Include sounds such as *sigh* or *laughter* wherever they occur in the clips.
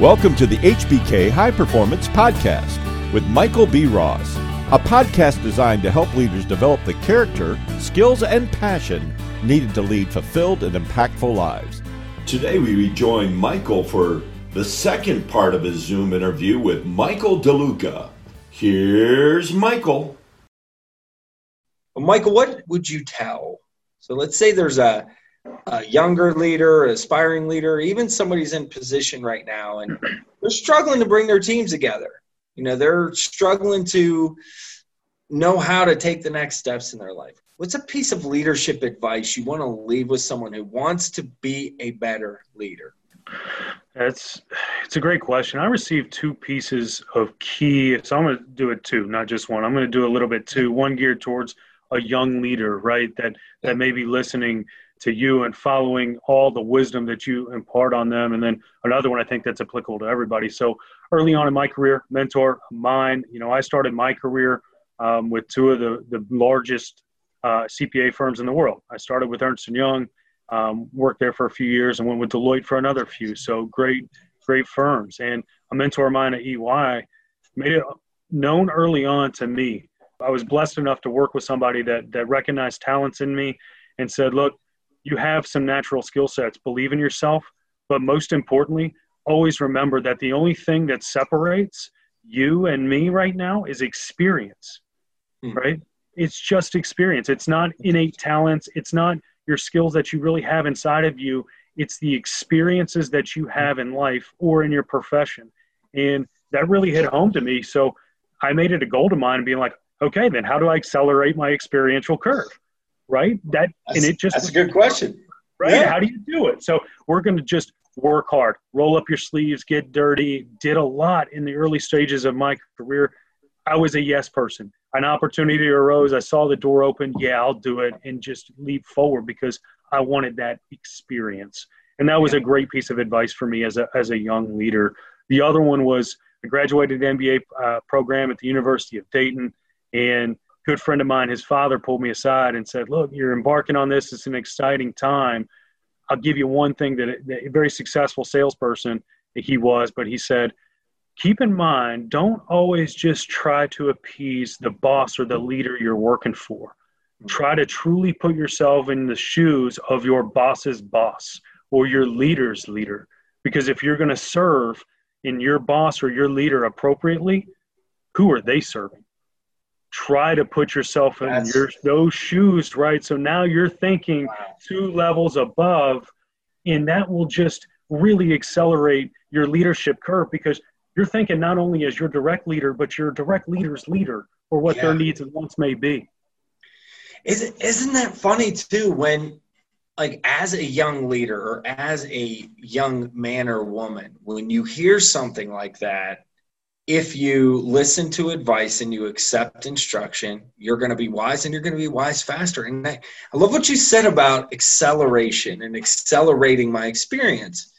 Welcome to the HBK High Performance Podcast with Michael B. Ross, a podcast designed to help leaders develop the character, skills, and passion needed to lead fulfilled and impactful lives. Today, we rejoin Michael for the second part of his Zoom interview with Michael DeLuca. Here's Michael. Well, Michael, what would you tell? So let's say there's a a younger leader, aspiring leader, even somebody's in position right now and *clears throat* they're struggling to bring their teams together. You know, they're struggling to know how to take the next steps in their life. What's a piece of leadership advice you want to leave with someone who wants to be a better leader? It's it's a great question. I received two pieces of key, so I'm going to do it two, not just one. I'm going to do a little bit too. One geared towards a young leader, right? That that may be listening to you and following all the wisdom that you impart on them. And then another one I think that's applicable to everybody. So early on in my career, mentor mine, you know, I started my career um, with two of the, the largest uh, CPA firms in the world. I started with Ernst & Young, um, worked there for a few years and went with Deloitte for another few. So great, great firms. And a mentor of mine at EY made it known early on to me. I was blessed enough to work with somebody that, that recognized talents in me and said, look, you have some natural skill sets. Believe in yourself, but most importantly, always remember that the only thing that separates you and me right now is experience, mm. right? It's just experience. It's not innate talents. It's not your skills that you really have inside of you. It's the experiences that you have in life or in your profession. And that really hit home to me. So I made it a goal to mine being like, okay, then how do I accelerate my experiential curve? Right? That that's, and it just that's a good question, right? Yeah. How do you do it? So we're going to just work hard, roll up your sleeves, get dirty. Did a lot in the early stages of my career. I was a yes person. An opportunity arose. I saw the door open. Yeah, I'll do it, and just leap forward because I wanted that experience. And that was a great piece of advice for me as a as a young leader. The other one was I graduated MBA uh, program at the University of Dayton, and good friend of mine, his father pulled me aside and said, "Look, you're embarking on this. It's an exciting time. I'll give you one thing that, that a very successful salesperson he was, but he said." Keep in mind, don't always just try to appease the boss or the leader you're working for. Try to truly put yourself in the shoes of your boss's boss or your leader's leader. Because if you're going to serve in your boss or your leader appropriately, who are they serving? Try to put yourself in your those shoes right so now you're thinking wow. two levels above and that will just really accelerate your leadership curve because you're thinking not only as your direct leader but your direct leader's leader or what yeah. their needs and wants may be is isn't that funny too when like as a young leader or as a young man or woman when you hear something like that if you listen to advice and you accept instruction, you're going to be wise and you're going to be wise faster. And I, I, love what you said about acceleration and accelerating my experience.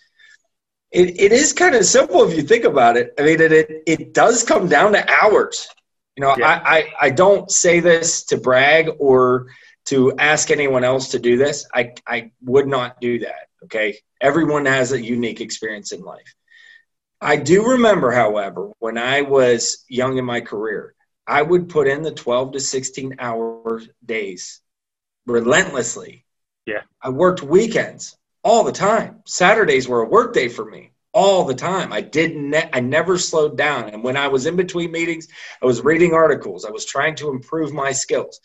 It, it is kind of simple if you think about it. I mean, it, it, it does come down to hours. You know, yeah. I, I, I don't say this to brag or to ask anyone else to do this. I, I would not do that. Okay. Everyone has a unique experience in life I do remember, however, when I was young in my career, I would put in the 12 to 16 hour days relentlessly. Yeah. I worked weekends all the time. Saturdays were a work day for me all the time. I didn't ne- I never slowed down. And when I was in between meetings, I was reading articles. I was trying to improve my skills.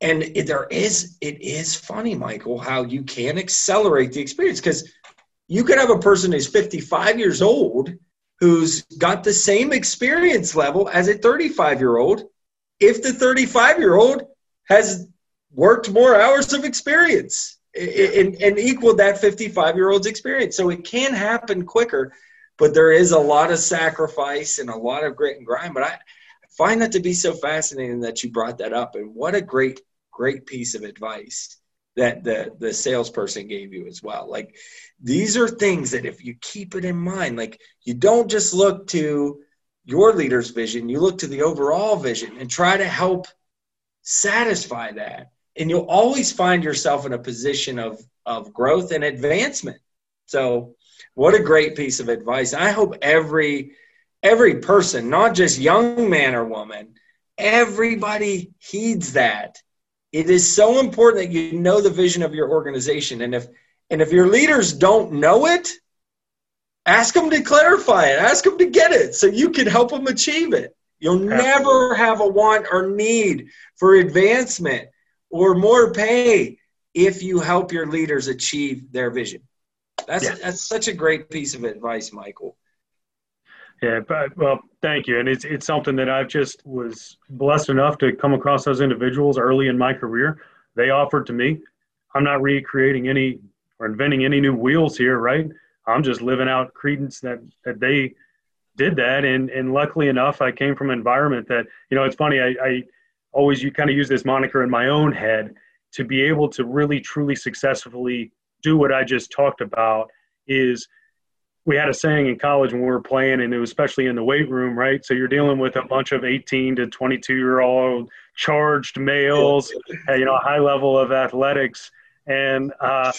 And it, there is it is funny, Michael, how you can accelerate the experience because you could have a person who's 55 years old who's got the same experience level as a 35 year old if the 35 year old has worked more hours of experience and, and equaled that 55 year old's experience. So it can happen quicker, but there is a lot of sacrifice and a lot of grit and grind. But I find that to be so fascinating that you brought that up. And what a great, great piece of advice that the the salesperson gave you as well like these are things that if you keep it in mind like you don't just look to your leader's vision you look to the overall vision and try to help satisfy that and you'll always find yourself in a position of of growth and advancement So, what a great piece of advice. I hope every every person, not just young man or woman, everybody heeds that. It is so important that you know the vision of your organization. And if and if your leaders don't know it, ask them to clarify it. Ask them to get it so you can help them achieve it. You'll never have a want or need for advancement or more pay if you help your leaders achieve their vision. That's yes. that's such a great piece of advice, Michael. Yeah, but, well, thank you. And it's it's something that I've just was blessed enough to come across those individuals early in my career. They offered to me. I'm not recreating any or inventing any new wheels here, right? I'm just living out credence that that they did that, and and luckily enough, I came from an environment that you know it's funny. I, I always you kind of use this moniker in my own head to be able to really truly successfully do what I just talked about is we had a saying in college when we were playing, and it was especially in the weight room, right? So you're dealing with a bunch of 18 to 22 year old charged males, you know, a high level of athletics. And uh,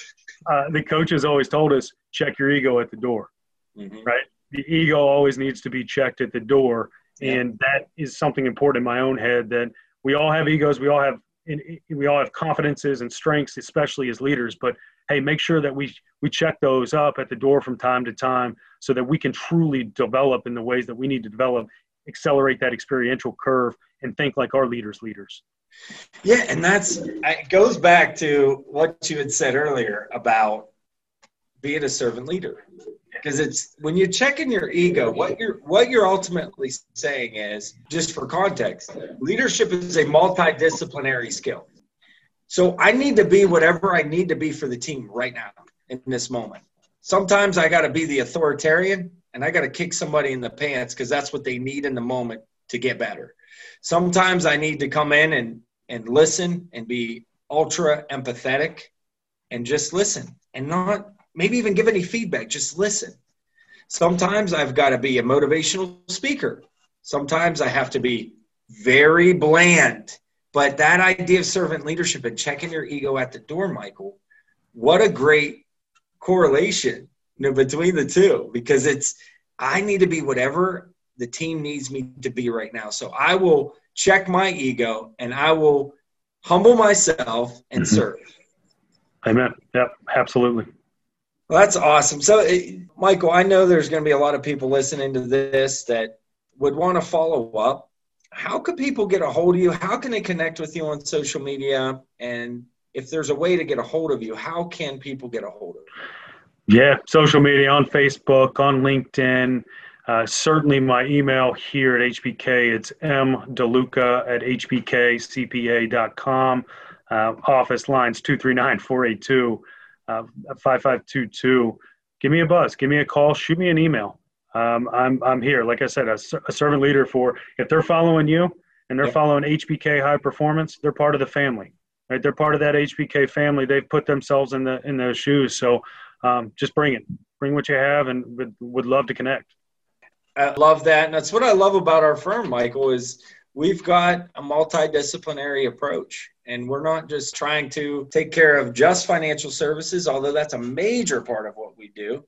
uh, the coaches always told us, check your ego at the door, mm-hmm. right? The ego always needs to be checked at the door. Yeah. And that is something important in my own head that we all have egos, we all have we all have confidences and strengths, especially as leaders. But hey, make sure that we we check those up at the door from time to time so that we can truly develop in the ways that we need to develop, accelerate that experiential curve, and think like our leaders leaders. Yeah, and that's it goes back to what you had said earlier about being a servant leader. Because it's when you're checking your ego, what you're what you're ultimately saying is, just for context, leadership is a multidisciplinary skill. So I need to be whatever I need to be for the team right now in this moment. Sometimes I got to be the authoritarian and I got to kick somebody in the pants because that's what they need in the moment to get better. Sometimes I need to come in and, and listen and be ultra empathetic and just listen and not maybe even give any feedback, just listen. Sometimes I've got to be a motivational speaker. Sometimes I have to be very bland but that idea of servant leadership and checking your ego at the door, Michael, what a great correlation you know, between the two because it's I need to be whatever the team needs me to be right now. So I will check my ego and I will humble myself and mm-hmm. serve. Amen. Yep, absolutely. Well, that's awesome. So, eh, Michael, I know there's going to be a lot of people listening to this that would want to follow up how can people get a hold of you? How can they connect with you on social media? And if there's a way to get a hold of you, how can people get a hold of you? Yeah, social media on Facebook, on LinkedIn. Uh, certainly my email here at HBK, it's mdeluca at hbkcpa.com. Uh, office lines 239-482 uh, 5522. Give me a buzz. Give me a call. Shoot me an email um, I'm I'm here. Like I said, a, a, servant leader for if they're following you and they're following HBK High Performance, they're part of the family, right? They're part of that HBK family. They've put themselves in the in those shoes. So um, just bring it, bring what you have, and would would love to connect. I love that, and that's what I love about our firm, Michael. Is we've got a multidisciplinary approach and we're not just trying to take care of just financial services although that's a major part of what we do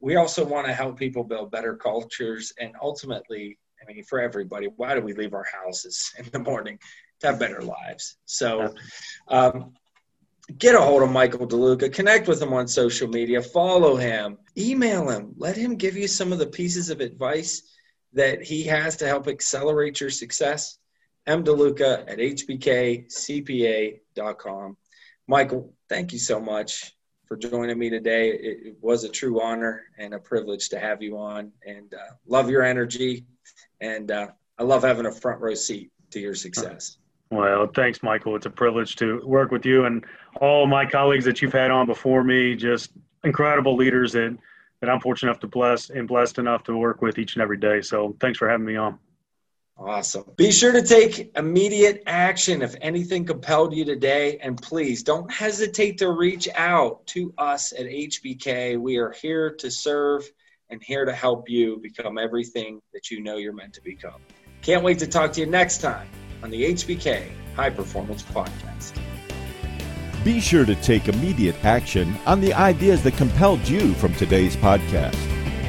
we also want to help people build better cultures and ultimately i mean for everybody why do we leave our houses *laughs* in the morning to have better lives? So um, get a hold of michael deluca connect with him on social media follow him email him let him give you some of the pieces of advice that he has to help accelerate your success. Mdeluca at hbkcpa.com michael thank you so much for joining me today. It, was a true honor and a privilege to have you on, and uh, love your energy, and uh, I love having a front row seat to your success. Well, thanks, Michael. It's a privilege to work with you and all my colleagues that you've had on before me. Just incredible leaders that that I'm fortunate enough to bless and blessed enough to work with each and every day. So, thanks for having me on. Awesome. Be sure to take immediate action if anything compelled you today. And please don't hesitate to reach out to us at HBK. We are here to serve and here to help you become everything that you know you're meant to become. Can't wait to talk to you next time on the HBK High Performance Podcast. Be sure to take immediate action on the ideas that compelled you from today's podcast.